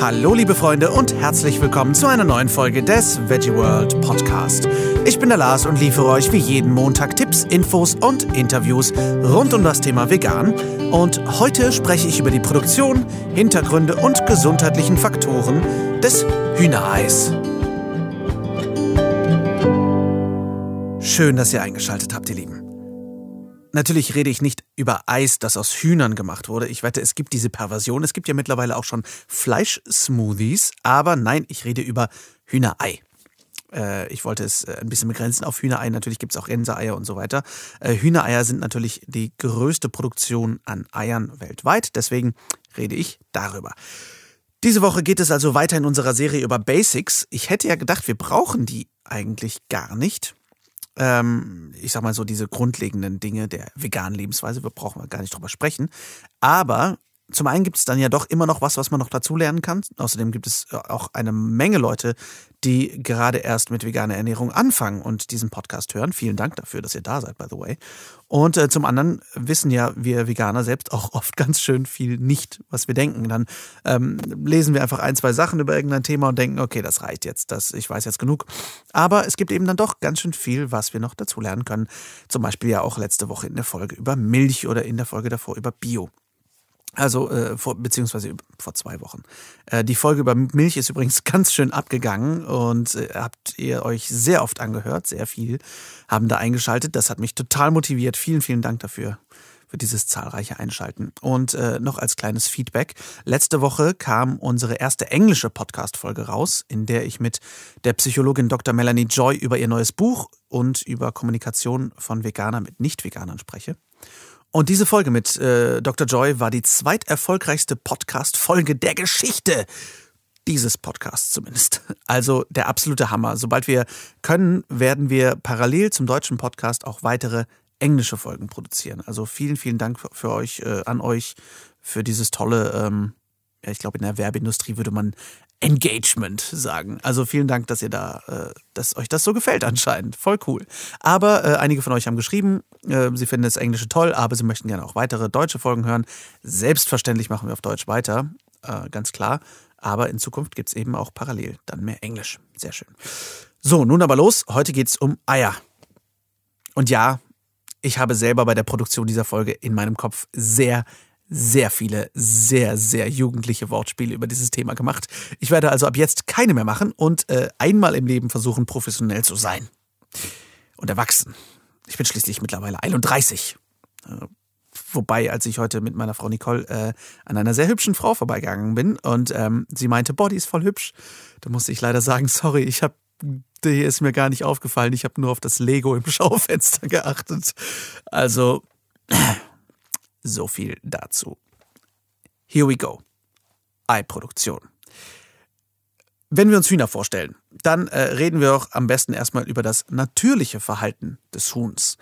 Hallo liebe Freunde und herzlich willkommen zu einer neuen Folge des Veggie World Podcast. Ich bin der Lars und liefere euch wie jeden Montag Tipps, Infos und Interviews rund um das Thema Vegan. Und heute spreche ich über die Produktion, Hintergründe und gesundheitlichen Faktoren des Hühnereis. Schön, dass ihr eingeschaltet habt, ihr Lieben. Natürlich rede ich nicht über Eis, das aus Hühnern gemacht wurde. Ich wette, es gibt diese Perversion. Es gibt ja mittlerweile auch schon Fleischsmoothies. Aber nein, ich rede über Hühnerei. Äh, ich wollte es äh, ein bisschen begrenzen auf Hühnerei. Natürlich gibt es auch Gänseeier und so weiter. Äh, Hühnereier sind natürlich die größte Produktion an Eiern weltweit. Deswegen rede ich darüber. Diese Woche geht es also weiter in unserer Serie über Basics. Ich hätte ja gedacht, wir brauchen die eigentlich gar nicht ähm, ich sag mal so, diese grundlegenden Dinge der veganen Lebensweise, wir brauchen gar nicht drüber sprechen. Aber zum einen gibt es dann ja doch immer noch was, was man noch dazulernen kann. Außerdem gibt es äh, auch eine Menge Leute, die gerade erst mit veganer Ernährung anfangen und diesen Podcast hören. Vielen Dank dafür, dass ihr da seid, by the way. Und äh, zum anderen wissen ja wir Veganer selbst auch oft ganz schön viel nicht, was wir denken. Dann ähm, lesen wir einfach ein, zwei Sachen über irgendein Thema und denken, okay, das reicht jetzt, das, ich weiß jetzt genug. Aber es gibt eben dann doch ganz schön viel, was wir noch dazulernen können. Zum Beispiel ja auch letzte Woche in der Folge über Milch oder in der Folge davor über Bio. Also, äh, vor, beziehungsweise vor zwei Wochen. Äh, die Folge über Milch ist übrigens ganz schön abgegangen und äh, habt ihr euch sehr oft angehört, sehr viel haben da eingeschaltet. Das hat mich total motiviert. Vielen, vielen Dank dafür, für dieses zahlreiche Einschalten. Und äh, noch als kleines Feedback. Letzte Woche kam unsere erste englische Podcast-Folge raus, in der ich mit der Psychologin Dr. Melanie Joy über ihr neues Buch und über Kommunikation von Veganern mit Nicht-Veganern spreche. Und diese Folge mit äh, Dr. Joy war die zweiterfolgreichste Podcast-Folge der Geschichte. Dieses Podcasts zumindest. Also der absolute Hammer. Sobald wir können, werden wir parallel zum deutschen Podcast auch weitere englische Folgen produzieren. Also vielen, vielen Dank für euch, äh, an euch für dieses tolle, ähm, ja, ich glaube, in der Werbeindustrie würde man Engagement sagen. Also vielen Dank, dass ihr da, äh, dass euch das so gefällt anscheinend. Voll cool. Aber äh, einige von euch haben geschrieben, äh, sie finden das Englische toll, aber sie möchten gerne auch weitere deutsche Folgen hören. Selbstverständlich machen wir auf Deutsch weiter, äh, ganz klar. Aber in Zukunft gibt es eben auch parallel dann mehr Englisch. Sehr schön. So, nun aber los. Heute geht es um Eier. Und ja, ich habe selber bei der Produktion dieser Folge in meinem Kopf sehr, sehr viele sehr, sehr jugendliche Wortspiele über dieses Thema gemacht. Ich werde also ab jetzt keine mehr machen und äh, einmal im Leben versuchen, professionell zu sein. Und erwachsen. Ich bin schließlich mittlerweile 31. Äh, wobei, als ich heute mit meiner Frau Nicole äh, an einer sehr hübschen Frau vorbeigegangen bin und ähm, sie meinte, die ist voll hübsch, da musste ich leider sagen, sorry, ich habe hier ist mir gar nicht aufgefallen. Ich habe nur auf das Lego im Schaufenster geachtet. Also, so viel dazu. Here we go. Eiproduktion. Wenn wir uns Hühner vorstellen, dann äh, reden wir auch am besten erstmal über das natürliche Verhalten des Huhns.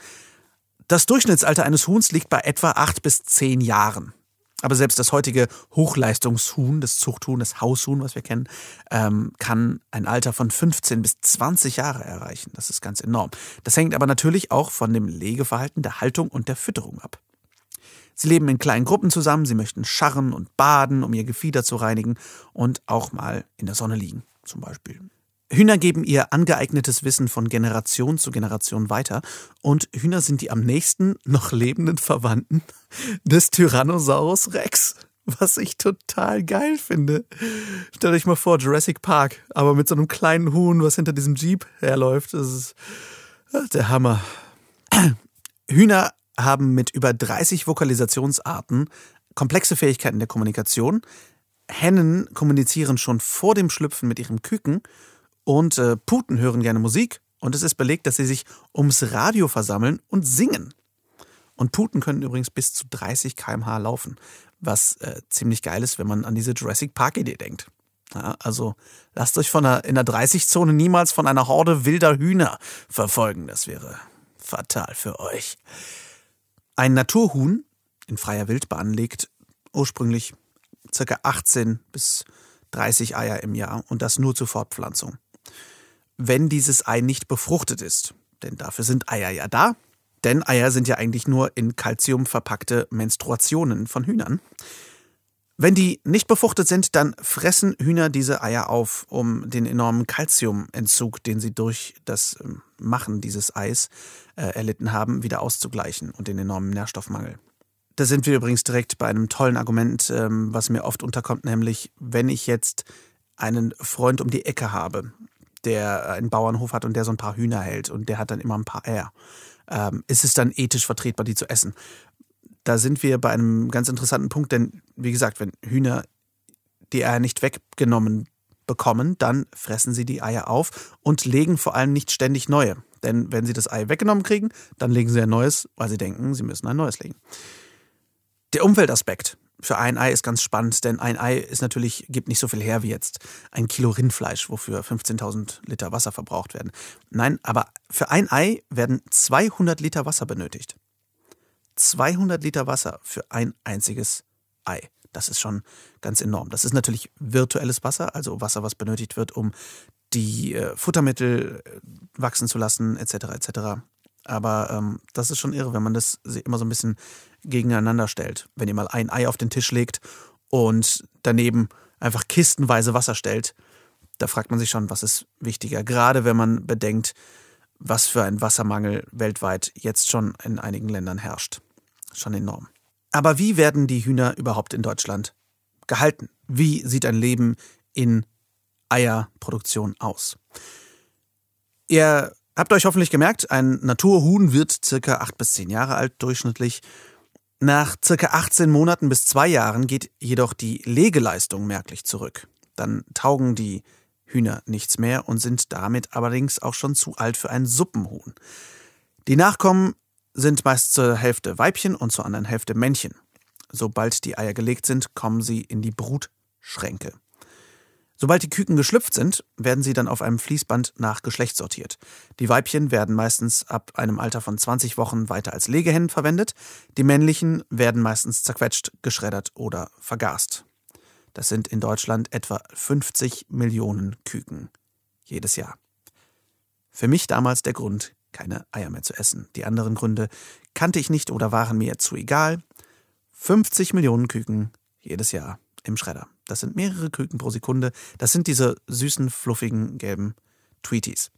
Das Durchschnittsalter eines Huhns liegt bei etwa acht bis zehn Jahren. Aber selbst das heutige Hochleistungshuhn, das Zuchthuhn, das Haushuhn, was wir kennen, ähm, kann ein Alter von 15 bis 20 Jahre erreichen. Das ist ganz enorm. Das hängt aber natürlich auch von dem Legeverhalten, der Haltung und der Fütterung ab. Sie leben in kleinen Gruppen zusammen, sie möchten scharren und baden, um ihr Gefieder zu reinigen und auch mal in der Sonne liegen, zum Beispiel. Hühner geben ihr angeeignetes Wissen von Generation zu Generation weiter und Hühner sind die am nächsten noch lebenden Verwandten des Tyrannosaurus Rex. Was ich total geil finde. Stellt euch mal vor, Jurassic Park, aber mit so einem kleinen Huhn, was hinter diesem Jeep herläuft. Das ist der Hammer. Hühner haben mit über 30 Vokalisationsarten komplexe Fähigkeiten der Kommunikation. Hennen kommunizieren schon vor dem Schlüpfen mit ihrem Küken und äh, Puten hören gerne Musik und es ist belegt, dass sie sich ums Radio versammeln und singen. Und Puten können übrigens bis zu 30 km/h laufen, was äh, ziemlich geil ist, wenn man an diese Jurassic Park-Idee denkt. Ja, also lasst euch von einer, in der 30-Zone niemals von einer Horde wilder Hühner verfolgen. Das wäre fatal für euch. Ein Naturhuhn in freier Wildbahn legt ursprünglich ca. 18 bis 30 Eier im Jahr und das nur zur Fortpflanzung. Wenn dieses Ei nicht befruchtet ist, denn dafür sind Eier ja da, denn Eier sind ja eigentlich nur in Kalzium verpackte Menstruationen von Hühnern. Wenn die nicht befruchtet sind, dann fressen Hühner diese Eier auf, um den enormen Kalziumentzug, den sie durch das ähm, Machen dieses Eis äh, erlitten haben, wieder auszugleichen und den enormen Nährstoffmangel. Da sind wir übrigens direkt bei einem tollen Argument, ähm, was mir oft unterkommt, nämlich wenn ich jetzt einen Freund um die Ecke habe, der einen Bauernhof hat und der so ein paar Hühner hält und der hat dann immer ein paar Eier, ähm, ist es dann ethisch vertretbar, die zu essen? Da sind wir bei einem ganz interessanten Punkt, denn wie gesagt, wenn Hühner die Eier nicht weggenommen bekommen, dann fressen sie die Eier auf und legen vor allem nicht ständig neue. Denn wenn sie das Ei weggenommen kriegen, dann legen sie ein neues, weil sie denken, sie müssen ein neues legen. Der Umweltaspekt für ein Ei ist ganz spannend, denn ein Ei ist natürlich, gibt nicht so viel her wie jetzt ein Kilo Rindfleisch, wofür 15.000 Liter Wasser verbraucht werden. Nein, aber für ein Ei werden 200 Liter Wasser benötigt. 200 Liter Wasser für ein einziges Ei. Das ist schon ganz enorm. Das ist natürlich virtuelles Wasser, also Wasser, was benötigt wird, um die äh, Futtermittel äh, wachsen zu lassen, etc. etc. Aber ähm, das ist schon irre, wenn man das immer so ein bisschen gegeneinander stellt. Wenn ihr mal ein Ei auf den Tisch legt und daneben einfach kistenweise Wasser stellt, da fragt man sich schon, was ist wichtiger. Gerade wenn man bedenkt, was für ein Wassermangel weltweit jetzt schon in einigen Ländern herrscht. Schon enorm. Aber wie werden die Hühner überhaupt in Deutschland gehalten? Wie sieht ein Leben in Eierproduktion aus? Ihr habt euch hoffentlich gemerkt, ein Naturhuhn wird circa acht bis zehn Jahre alt durchschnittlich. Nach circa 18 Monaten bis zwei Jahren geht jedoch die Legeleistung merklich zurück. Dann taugen die Hühner nichts mehr und sind damit allerdings auch schon zu alt für ein Suppenhuhn. Die Nachkommen sind meist zur Hälfte Weibchen und zur anderen Hälfte Männchen. Sobald die Eier gelegt sind, kommen sie in die Brutschränke. Sobald die Küken geschlüpft sind, werden sie dann auf einem Fließband nach Geschlecht sortiert. Die Weibchen werden meistens ab einem Alter von 20 Wochen weiter als Legehennen verwendet, die männlichen werden meistens zerquetscht, geschreddert oder vergast. Das sind in Deutschland etwa 50 Millionen Küken jedes Jahr. Für mich damals der Grund, keine Eier mehr zu essen. Die anderen Gründe kannte ich nicht oder waren mir zu egal. 50 Millionen Küken jedes Jahr im Schredder. Das sind mehrere Küken pro Sekunde. Das sind diese süßen, fluffigen, gelben Tweeties.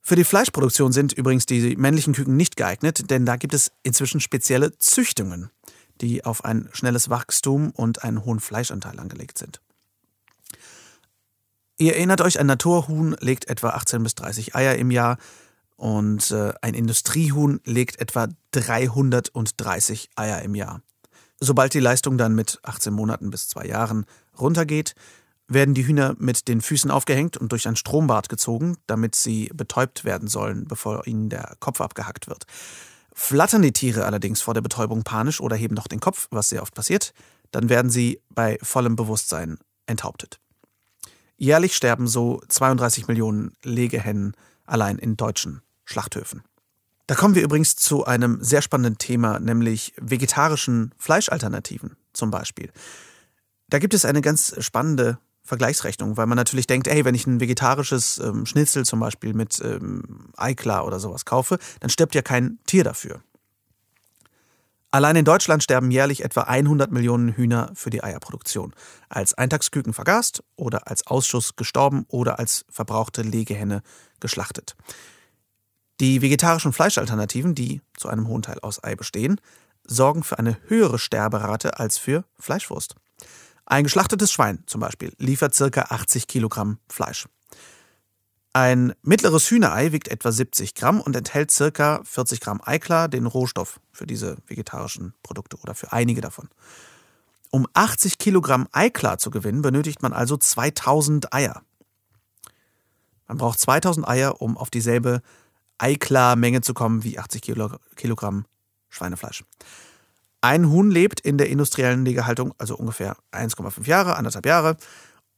Für die Fleischproduktion sind übrigens die männlichen Küken nicht geeignet, denn da gibt es inzwischen spezielle Züchtungen, die auf ein schnelles Wachstum und einen hohen Fleischanteil angelegt sind. Ihr erinnert euch, ein Naturhuhn legt etwa 18 bis 30 Eier im Jahr und äh, ein Industriehuhn legt etwa 330 Eier im Jahr. Sobald die Leistung dann mit 18 Monaten bis zwei Jahren runtergeht, werden die Hühner mit den Füßen aufgehängt und durch ein Strombad gezogen, damit sie betäubt werden sollen, bevor ihnen der Kopf abgehackt wird. Flattern die Tiere allerdings vor der Betäubung panisch oder heben noch den Kopf, was sehr oft passiert, dann werden sie bei vollem Bewusstsein enthauptet. Jährlich sterben so 32 Millionen Legehennen allein in deutschen Schlachthöfen. Da kommen wir übrigens zu einem sehr spannenden Thema, nämlich vegetarischen Fleischalternativen zum Beispiel. Da gibt es eine ganz spannende Vergleichsrechnung, weil man natürlich denkt, ey, wenn ich ein vegetarisches ähm, Schnitzel zum Beispiel mit ähm, Eiklar oder sowas kaufe, dann stirbt ja kein Tier dafür. Allein in Deutschland sterben jährlich etwa 100 Millionen Hühner für die Eierproduktion. Als Eintagsküken vergast oder als Ausschuss gestorben oder als verbrauchte Legehenne geschlachtet. Die vegetarischen Fleischalternativen, die zu einem hohen Teil aus Ei bestehen, sorgen für eine höhere Sterberate als für Fleischwurst. Ein geschlachtetes Schwein zum Beispiel liefert ca. 80 Kilogramm Fleisch. Ein mittleres Hühnerei wiegt etwa 70 Gramm und enthält ca. 40 Gramm Eiklar, den Rohstoff für diese vegetarischen Produkte oder für einige davon. Um 80 Kilogramm Eiklar zu gewinnen, benötigt man also 2000 Eier. Man braucht 2000 Eier, um auf dieselbe Eiklar-Menge zu kommen wie 80 Kilogramm Schweinefleisch. Ein Huhn lebt in der industriellen Legehaltung also ungefähr 1,5 Jahre, anderthalb Jahre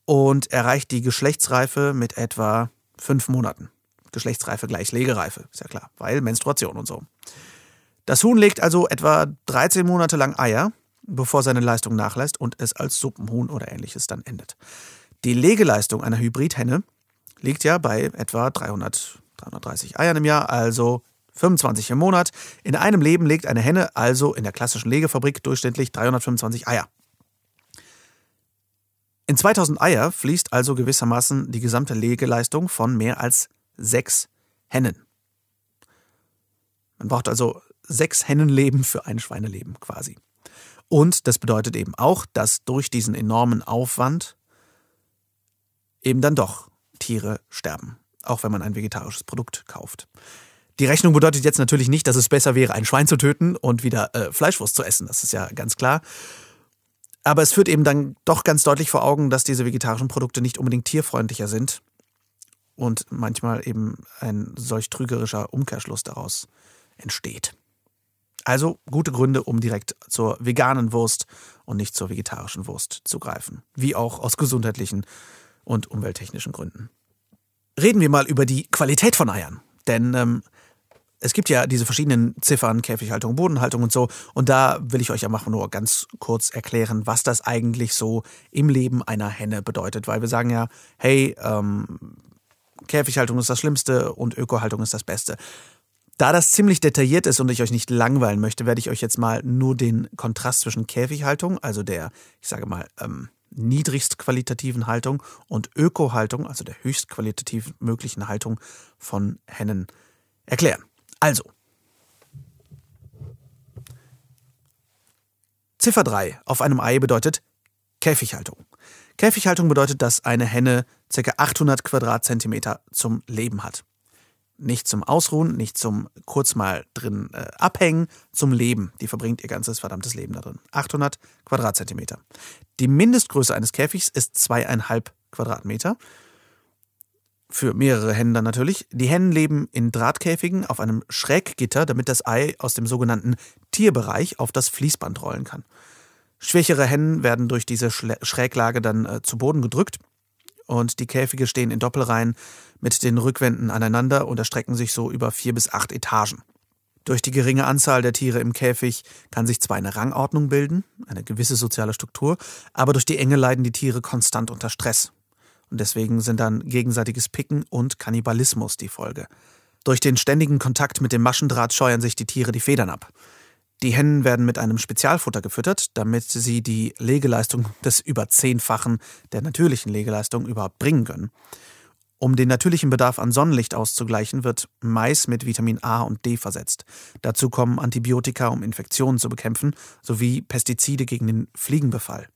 und erreicht die Geschlechtsreife mit etwa fünf Monaten. Geschlechtsreife gleich Legereife, ist ja klar, weil Menstruation und so. Das Huhn legt also etwa 13 Monate lang Eier, bevor seine Leistung nachlässt und es als Suppenhuhn oder ähnliches dann endet. Die Legeleistung einer Hybridhenne liegt ja bei etwa 300, 330 Eiern im Jahr, also 25 im Monat. In einem Leben legt eine Henne also in der klassischen Legefabrik durchschnittlich 325 Eier. In 2000 Eier fließt also gewissermaßen die gesamte Legeleistung von mehr als sechs Hennen. Man braucht also sechs Hennenleben für ein Schweineleben quasi. Und das bedeutet eben auch, dass durch diesen enormen Aufwand eben dann doch Tiere sterben, auch wenn man ein vegetarisches Produkt kauft. Die Rechnung bedeutet jetzt natürlich nicht, dass es besser wäre, ein Schwein zu töten und wieder äh, Fleischwurst zu essen. Das ist ja ganz klar. Aber es führt eben dann doch ganz deutlich vor Augen, dass diese vegetarischen Produkte nicht unbedingt tierfreundlicher sind und manchmal eben ein solch trügerischer Umkehrschluss daraus entsteht. Also gute Gründe, um direkt zur veganen Wurst und nicht zur vegetarischen Wurst zu greifen. Wie auch aus gesundheitlichen und umwelttechnischen Gründen. Reden wir mal über die Qualität von Eiern. Denn ähm, es gibt ja diese verschiedenen Ziffern, Käfighaltung, Bodenhaltung und so. Und da will ich euch einfach nur ganz kurz erklären, was das eigentlich so im Leben einer Henne bedeutet. Weil wir sagen ja, hey, ähm, Käfighaltung ist das Schlimmste und Ökohaltung ist das Beste. Da das ziemlich detailliert ist und ich euch nicht langweilen möchte, werde ich euch jetzt mal nur den Kontrast zwischen Käfighaltung, also der, ich sage mal, ähm, niedrigst qualitativen Haltung und Ökohaltung, also der höchst qualitativ möglichen Haltung von Hennen erklären. Also, Ziffer 3 auf einem Ei bedeutet Käfighaltung. Käfighaltung bedeutet, dass eine Henne ca. 800 Quadratzentimeter zum Leben hat. Nicht zum Ausruhen, nicht zum kurz mal drin äh, abhängen, zum Leben. Die verbringt ihr ganzes verdammtes Leben da drin. 800 Quadratzentimeter. Die Mindestgröße eines Käfigs ist zweieinhalb Quadratmeter für mehrere Hennen dann natürlich. Die Hennen leben in Drahtkäfigen auf einem Schräggitter, damit das Ei aus dem sogenannten Tierbereich auf das Fließband rollen kann. Schwächere Hennen werden durch diese Schräglage dann äh, zu Boden gedrückt und die Käfige stehen in Doppelreihen mit den Rückwänden aneinander und erstrecken sich so über vier bis acht Etagen. Durch die geringe Anzahl der Tiere im Käfig kann sich zwar eine Rangordnung bilden, eine gewisse soziale Struktur, aber durch die Enge leiden die Tiere konstant unter Stress. Und deswegen sind dann gegenseitiges Picken und Kannibalismus die Folge. Durch den ständigen Kontakt mit dem Maschendraht scheuern sich die Tiere die Federn ab. Die Hennen werden mit einem Spezialfutter gefüttert, damit sie die Legeleistung des über zehnfachen der natürlichen Legeleistung überhaupt bringen können. Um den natürlichen Bedarf an Sonnenlicht auszugleichen, wird Mais mit Vitamin A und D versetzt. Dazu kommen Antibiotika, um Infektionen zu bekämpfen, sowie Pestizide gegen den Fliegenbefall.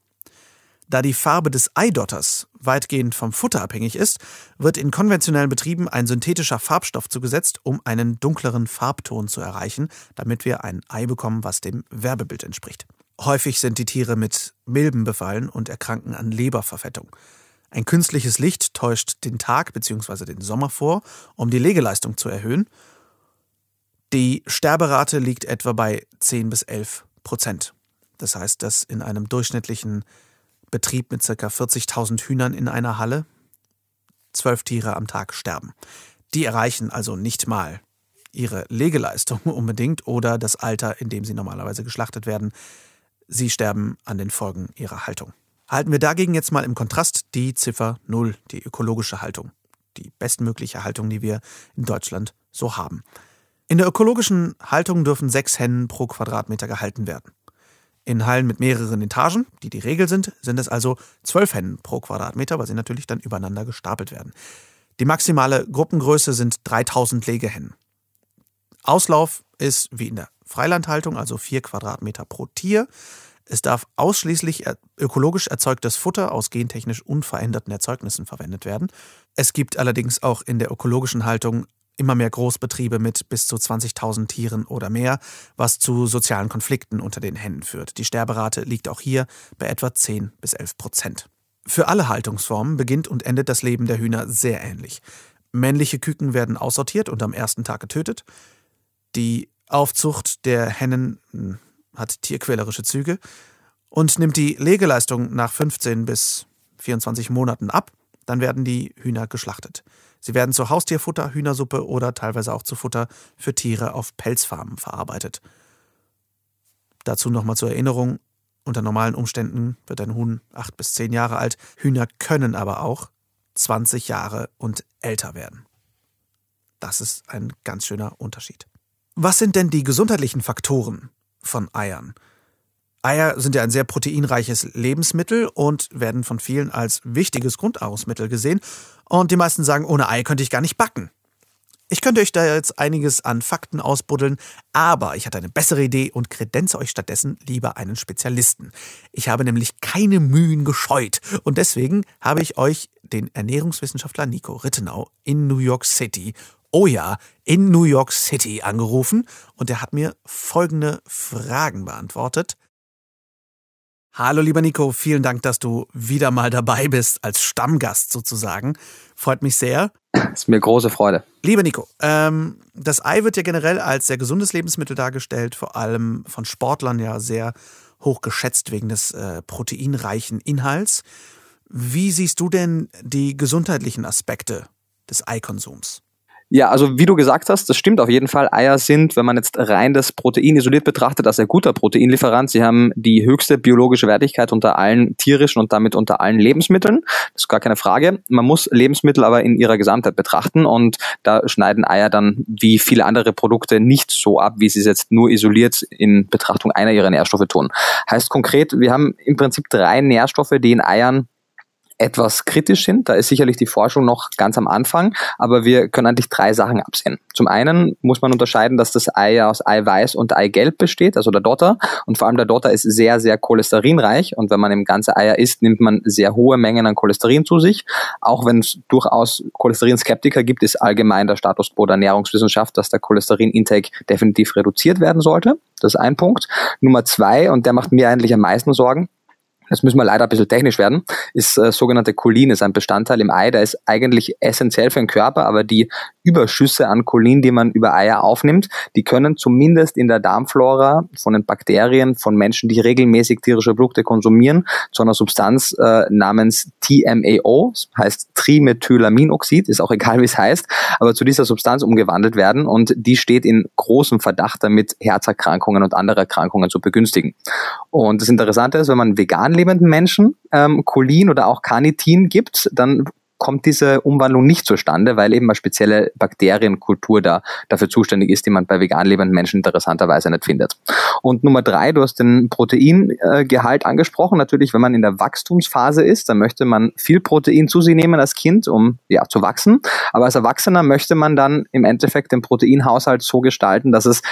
Da die Farbe des Eidotters weitgehend vom Futter abhängig ist, wird in konventionellen Betrieben ein synthetischer Farbstoff zugesetzt, um einen dunkleren Farbton zu erreichen, damit wir ein Ei bekommen, was dem Werbebild entspricht. Häufig sind die Tiere mit Milben befallen und erkranken an Leberverfettung. Ein künstliches Licht täuscht den Tag bzw. den Sommer vor, um die Legeleistung zu erhöhen. Die Sterberate liegt etwa bei 10 bis 11 Prozent. Das heißt, dass in einem durchschnittlichen Betrieb mit ca. 40.000 Hühnern in einer Halle. Zwölf Tiere am Tag sterben. Die erreichen also nicht mal ihre Legeleistung unbedingt oder das Alter, in dem sie normalerweise geschlachtet werden. Sie sterben an den Folgen ihrer Haltung. Halten wir dagegen jetzt mal im Kontrast die Ziffer 0, die ökologische Haltung. Die bestmögliche Haltung, die wir in Deutschland so haben. In der ökologischen Haltung dürfen sechs Hennen pro Quadratmeter gehalten werden. In Hallen mit mehreren Etagen, die die Regel sind, sind es also zwölf Hennen pro Quadratmeter, weil sie natürlich dann übereinander gestapelt werden. Die maximale Gruppengröße sind 3000 Legehennen. Auslauf ist wie in der Freilandhaltung, also vier Quadratmeter pro Tier. Es darf ausschließlich ökologisch erzeugtes Futter aus gentechnisch unveränderten Erzeugnissen verwendet werden. Es gibt allerdings auch in der ökologischen Haltung immer mehr Großbetriebe mit bis zu 20.000 Tieren oder mehr, was zu sozialen Konflikten unter den Händen führt. Die Sterberate liegt auch hier bei etwa 10 bis 11 Prozent. Für alle Haltungsformen beginnt und endet das Leben der Hühner sehr ähnlich. Männliche Küken werden aussortiert und am ersten Tag getötet. Die Aufzucht der Hennen hm, hat tierquälerische Züge und nimmt die Legeleistung nach 15 bis 24 Monaten ab. Dann werden die Hühner geschlachtet. Sie werden zu Haustierfutter, Hühnersuppe oder teilweise auch zu Futter für Tiere auf Pelzfarmen verarbeitet. Dazu nochmal zur Erinnerung, unter normalen Umständen wird ein Huhn acht bis zehn Jahre alt. Hühner können aber auch 20 Jahre und älter werden. Das ist ein ganz schöner Unterschied. Was sind denn die gesundheitlichen Faktoren von Eiern? Eier sind ja ein sehr proteinreiches Lebensmittel und werden von vielen als wichtiges Grundnahrungsmittel gesehen. Und die meisten sagen, ohne Ei könnte ich gar nicht backen. Ich könnte euch da jetzt einiges an Fakten ausbuddeln, aber ich hatte eine bessere Idee und kredenze euch stattdessen lieber einen Spezialisten. Ich habe nämlich keine Mühen gescheut und deswegen habe ich euch den Ernährungswissenschaftler Nico Rittenau in New York City, oh ja, in New York City angerufen und er hat mir folgende Fragen beantwortet. Hallo lieber Nico, vielen Dank, dass du wieder mal dabei bist, als Stammgast sozusagen. Freut mich sehr. Ist mir große Freude. Lieber Nico, ähm, das Ei wird ja generell als sehr gesundes Lebensmittel dargestellt, vor allem von Sportlern ja sehr hoch geschätzt wegen des äh, proteinreichen Inhalts. Wie siehst du denn die gesundheitlichen Aspekte des Eikonsums? Ja, also wie du gesagt hast, das stimmt auf jeden Fall. Eier sind, wenn man jetzt rein das Protein isoliert betrachtet, als ein guter Proteinlieferant. Sie haben die höchste biologische Wertigkeit unter allen tierischen und damit unter allen Lebensmitteln. Das ist gar keine Frage. Man muss Lebensmittel aber in ihrer Gesamtheit betrachten und da schneiden Eier dann wie viele andere Produkte nicht so ab, wie sie es jetzt nur isoliert in Betrachtung einer ihrer Nährstoffe tun. Heißt konkret, wir haben im Prinzip drei Nährstoffe, die in Eiern etwas kritisch sind. Da ist sicherlich die Forschung noch ganz am Anfang, aber wir können eigentlich drei Sachen absehen. Zum einen muss man unterscheiden, dass das Ei aus Eiweiß und Eigelb besteht, also der Dotter. Und vor allem der Dotter ist sehr, sehr cholesterinreich. Und wenn man im ganze Eier isst, nimmt man sehr hohe Mengen an Cholesterin zu sich. Auch wenn es durchaus Cholesterinskeptiker gibt, ist allgemein der Status quo der Ernährungswissenschaft, dass der Cholesterin-Intake definitiv reduziert werden sollte. Das ist ein Punkt. Nummer zwei, und der macht mir eigentlich am meisten Sorgen, das müssen wir leider ein bisschen technisch werden, ist äh, sogenannte Cholin, ist ein Bestandteil im Ei, der ist eigentlich essentiell für den Körper, aber die Überschüsse an Cholin, die man über Eier aufnimmt, die können zumindest in der Darmflora von den Bakterien von Menschen, die regelmäßig tierische Produkte konsumieren, zu einer Substanz äh, namens TMAO, heißt Trimethylaminoxid, ist auch egal wie es heißt, aber zu dieser Substanz umgewandelt werden und die steht in großem Verdacht damit, Herzerkrankungen und andere Erkrankungen zu begünstigen. Und das Interessante ist, wenn man vegan lebenden Menschen ähm, Cholin oder auch Carnitin gibt, dann kommt diese Umwandlung nicht zustande, weil eben eine spezielle Bakterienkultur da dafür zuständig ist, die man bei vegan lebenden Menschen interessanterweise nicht findet. Und Nummer drei, du hast den Proteingehalt angesprochen. Natürlich, wenn man in der Wachstumsphase ist, dann möchte man viel Protein zu sich nehmen als Kind, um ja zu wachsen. Aber als Erwachsener möchte man dann im Endeffekt den Proteinhaushalt so gestalten, dass es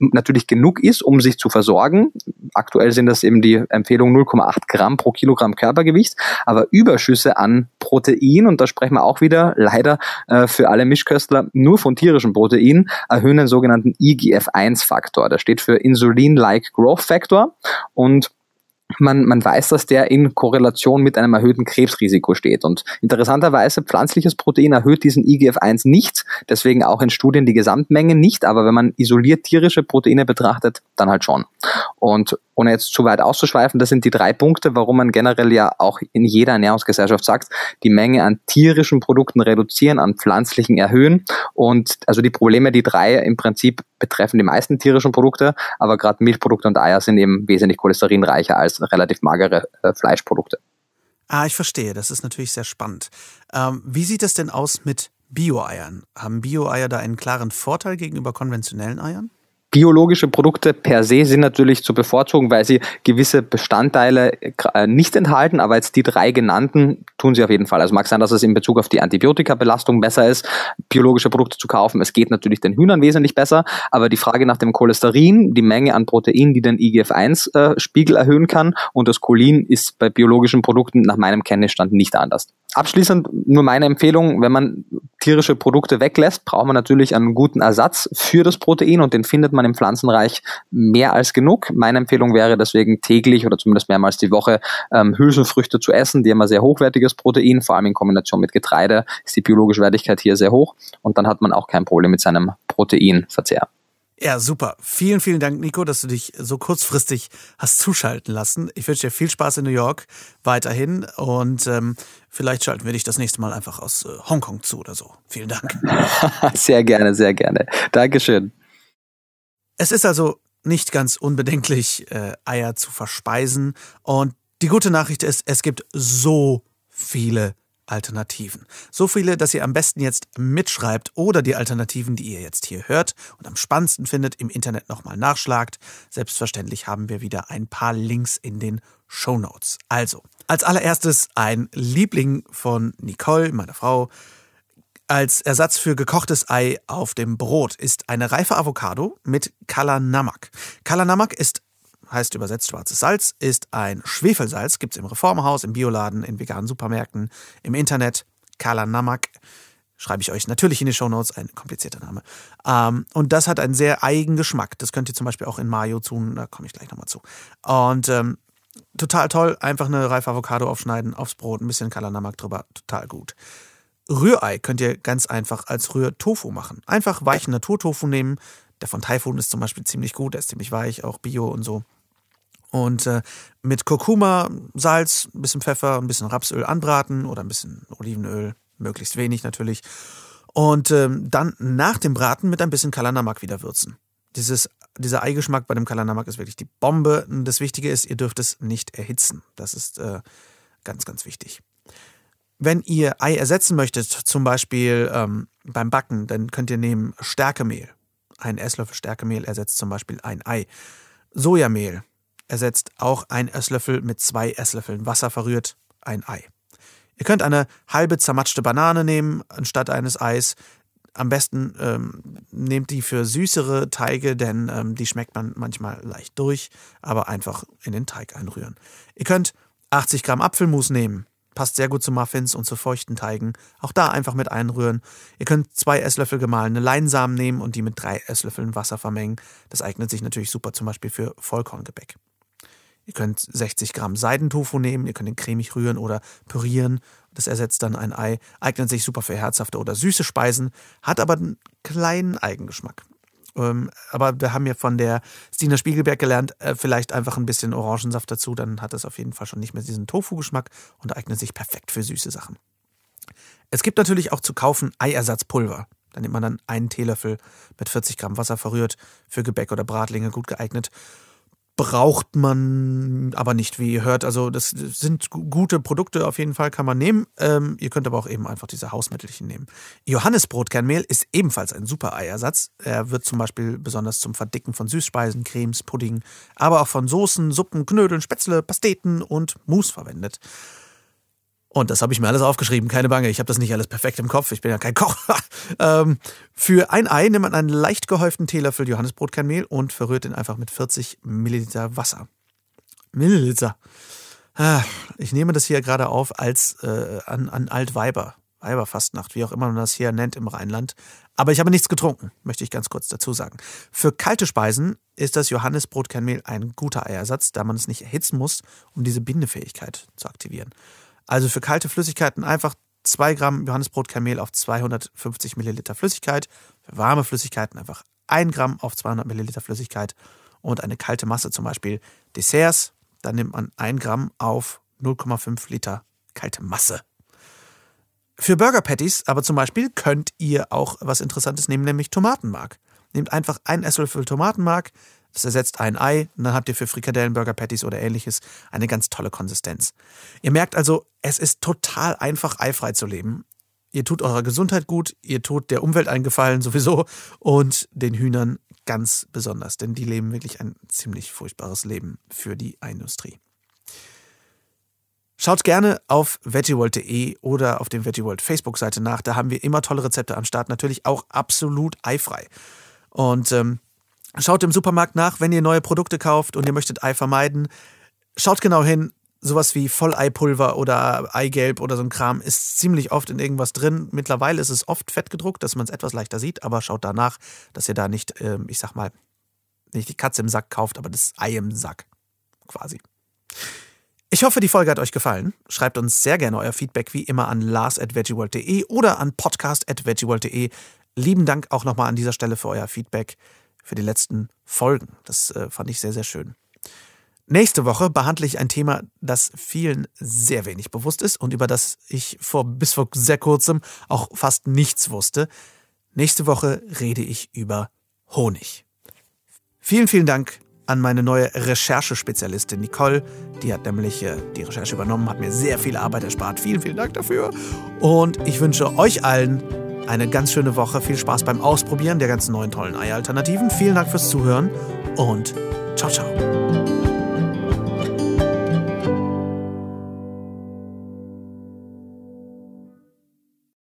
natürlich genug ist, um sich zu versorgen. Aktuell sind das eben die Empfehlung 0,8 Gramm pro Kilogramm Körpergewicht, aber Überschüsse an Protein, und da sprechen wir auch wieder leider äh, für alle Mischköstler nur von tierischen Protein, erhöhen den sogenannten IGF-1-Faktor. Der steht für Insulin-like Growth Factor und man, man weiß, dass der in Korrelation mit einem erhöhten Krebsrisiko steht. Und interessanterweise, pflanzliches Protein erhöht diesen IGF-1 nicht, deswegen auch in Studien die Gesamtmenge nicht, aber wenn man isoliert tierische Proteine betrachtet, dann halt schon. Und ohne jetzt zu weit auszuschweifen, das sind die drei Punkte, warum man generell ja auch in jeder Ernährungsgesellschaft sagt, die Menge an tierischen Produkten reduzieren, an pflanzlichen erhöhen. Und also die Probleme, die drei im Prinzip betreffen die meisten tierischen Produkte, aber gerade Milchprodukte und Eier sind eben wesentlich cholesterinreicher als relativ magere äh, Fleischprodukte. Ah, ich verstehe. Das ist natürlich sehr spannend. Ähm, wie sieht es denn aus mit Bio-Eiern? Haben Bio-Eier da einen klaren Vorteil gegenüber konventionellen Eiern? Biologische Produkte per se sind natürlich zu bevorzugen, weil sie gewisse Bestandteile äh, nicht enthalten, aber jetzt die drei genannten tun sie auf jeden Fall. Also mag sein, dass es in Bezug auf die Antibiotikabelastung besser ist, biologische Produkte zu kaufen. Es geht natürlich den Hühnern wesentlich besser, aber die Frage nach dem Cholesterin, die Menge an Protein, die den IGF-1-Spiegel äh, erhöhen kann und das Cholin ist bei biologischen Produkten nach meinem Kenntnisstand nicht anders. Abschließend nur meine Empfehlung, wenn man tierische Produkte weglässt, braucht man natürlich einen guten Ersatz für das Protein und den findet man im Pflanzenreich mehr als genug. Meine Empfehlung wäre deswegen täglich oder zumindest mehrmals die Woche ähm, Hülsenfrüchte zu essen. Die haben ein sehr hochwertiges Protein, vor allem in Kombination mit Getreide ist die biologische Wertigkeit hier sehr hoch und dann hat man auch kein Problem mit seinem Proteinverzehr. Ja, super. Vielen, vielen Dank, Nico, dass du dich so kurzfristig hast zuschalten lassen. Ich wünsche dir viel Spaß in New York weiterhin und ähm, vielleicht schalten wir dich das nächste Mal einfach aus äh, Hongkong zu oder so. Vielen Dank. sehr gerne, sehr gerne. Dankeschön. Es ist also nicht ganz unbedenklich, äh, Eier zu verspeisen. Und die gute Nachricht ist, es gibt so viele Alternativen. So viele, dass ihr am besten jetzt mitschreibt oder die Alternativen, die ihr jetzt hier hört und am spannendsten findet, im Internet nochmal nachschlagt. Selbstverständlich haben wir wieder ein paar Links in den Show Notes. Also, als allererstes ein Liebling von Nicole, meiner Frau. Als Ersatz für gekochtes Ei auf dem Brot ist eine reife Avocado mit Kalanamak. Kalanamak ist heißt übersetzt schwarzes Salz, ist ein Schwefelsalz, gibt es im Reformhaus, im Bioladen, in veganen Supermärkten, im Internet. Kalanamak schreibe ich euch natürlich in die Shownotes, ein komplizierter Name. Ähm, und das hat einen sehr eigenen Geschmack. Das könnt ihr zum Beispiel auch in Mayo tun, da komme ich gleich nochmal zu. Und ähm, total toll, einfach eine reife Avocado aufschneiden, aufs Brot, ein bisschen Kalanamak drüber, total gut. Rührei könnt ihr ganz einfach als Rührtofu machen. Einfach weichen Naturtofu nehmen. Der von Typhoon ist zum Beispiel ziemlich gut, der ist ziemlich weich, auch Bio und so. Und äh, mit Kurkuma, Salz, ein bisschen Pfeffer, ein bisschen Rapsöl anbraten oder ein bisschen Olivenöl, möglichst wenig natürlich. Und ähm, dann nach dem Braten mit ein bisschen Kalanamak wieder würzen. Dieses, dieser Eigeschmack bei dem Kalanamak ist wirklich die Bombe. Das Wichtige ist, ihr dürft es nicht erhitzen. Das ist äh, ganz, ganz wichtig. Wenn ihr Ei ersetzen möchtet, zum Beispiel ähm, beim Backen, dann könnt ihr nehmen Stärkemehl. Ein Esslöffel Stärkemehl ersetzt zum Beispiel ein Ei. Sojamehl ersetzt auch ein Esslöffel mit zwei Esslöffeln Wasser verrührt ein Ei. Ihr könnt eine halbe zermatschte Banane nehmen anstatt eines Eis. Am besten ähm, nehmt die für süßere Teige, denn ähm, die schmeckt man manchmal leicht durch, aber einfach in den Teig einrühren. Ihr könnt 80 Gramm Apfelmus nehmen. Passt sehr gut zu Muffins und zu feuchten Teigen. Auch da einfach mit einrühren. Ihr könnt zwei Esslöffel gemahlene Leinsamen nehmen und die mit drei Esslöffeln Wasser vermengen. Das eignet sich natürlich super zum Beispiel für Vollkorngebäck. Ihr könnt 60 Gramm Seidentofu nehmen, ihr könnt ihn cremig rühren oder pürieren. Das ersetzt dann ein Ei. Eignet sich super für herzhafte oder süße Speisen, hat aber einen kleinen Eigengeschmack. Ähm, aber wir haben ja von der Stina Spiegelberg gelernt, äh, vielleicht einfach ein bisschen Orangensaft dazu, dann hat es auf jeden Fall schon nicht mehr diesen Tofu-Geschmack und eignet sich perfekt für süße Sachen. Es gibt natürlich auch zu kaufen Eiersatzpulver. Da nimmt man dann einen Teelöffel mit 40 Gramm Wasser verrührt, für Gebäck oder Bratlinge gut geeignet braucht man aber nicht, wie ihr hört. Also das sind gute Produkte, auf jeden Fall kann man nehmen. Ähm, ihr könnt aber auch eben einfach diese Hausmittelchen nehmen. Johannesbrotkernmehl ist ebenfalls ein super Eiersatz. Er wird zum Beispiel besonders zum Verdicken von Süßspeisen, Cremes, Pudding, aber auch von Soßen, Suppen, Knödeln, Spätzle, Pasteten und Mousse verwendet. Und das habe ich mir alles aufgeschrieben, keine Bange. Ich habe das nicht alles perfekt im Kopf. Ich bin ja kein Koch. ähm, für ein Ei nimmt man einen leicht gehäuften Teelöffel Johannesbrotkernmehl und verrührt ihn einfach mit 40 Milliliter Wasser. Milliliter. Ah, ich nehme das hier gerade auf als äh, an, an Altweiber. Weiberfastnacht, wie auch immer man das hier nennt im Rheinland. Aber ich habe nichts getrunken, möchte ich ganz kurz dazu sagen. Für kalte Speisen ist das Johannesbrotkernmehl ein guter Eiersatz, da man es nicht erhitzen muss, um diese Bindefähigkeit zu aktivieren. Also für kalte Flüssigkeiten einfach 2 Gramm Johannesbrotkamel auf 250 Milliliter Flüssigkeit. Für warme Flüssigkeiten einfach 1 Gramm auf 200 Milliliter Flüssigkeit. Und eine kalte Masse, zum Beispiel Desserts, dann nimmt man 1 Gramm auf 0,5 Liter kalte Masse. Für Burger Patties aber zum Beispiel könnt ihr auch was Interessantes nehmen, nämlich Tomatenmark. Nehmt einfach ein Esslöffel Tomatenmark, das ersetzt ein Ei und dann habt ihr für Frikadellen, Burger Patties oder ähnliches eine ganz tolle Konsistenz. Ihr merkt also, es ist total einfach, eifrei zu leben. Ihr tut eurer Gesundheit gut, ihr tut der Umwelt einen Gefallen sowieso und den Hühnern ganz besonders, denn die leben wirklich ein ziemlich furchtbares Leben für die Industrie. Schaut gerne auf veggieworld.de oder auf dem VeggieWorld Facebook-Seite nach. Da haben wir immer tolle Rezepte am Start, natürlich auch absolut eifrei. Und ähm, Schaut im Supermarkt nach, wenn ihr neue Produkte kauft und ihr möchtet Ei vermeiden. Schaut genau hin. Sowas wie Volleipulver oder Eigelb oder so ein Kram ist ziemlich oft in irgendwas drin. Mittlerweile ist es oft fett gedruckt, dass man es etwas leichter sieht, aber schaut danach, dass ihr da nicht, ähm, ich sag mal, nicht die Katze im Sack kauft, aber das Ei im Sack. Quasi. Ich hoffe, die Folge hat euch gefallen. Schreibt uns sehr gerne euer Feedback wie immer an lars.veggieworld.de oder an podcast.veggieworld.de. Lieben Dank auch nochmal an dieser Stelle für euer Feedback für die letzten Folgen. Das äh, fand ich sehr, sehr schön. Nächste Woche behandle ich ein Thema, das vielen sehr wenig bewusst ist und über das ich vor, bis vor sehr kurzem auch fast nichts wusste. Nächste Woche rede ich über Honig. Vielen, vielen Dank an meine neue Recherchespezialistin Nicole. Die hat nämlich äh, die Recherche übernommen, hat mir sehr viel Arbeit erspart. Vielen, vielen Dank dafür. Und ich wünsche euch allen eine ganz schöne Woche. Viel Spaß beim Ausprobieren der ganzen neuen tollen Ei-Alternativen. Vielen Dank fürs Zuhören und ciao, ciao.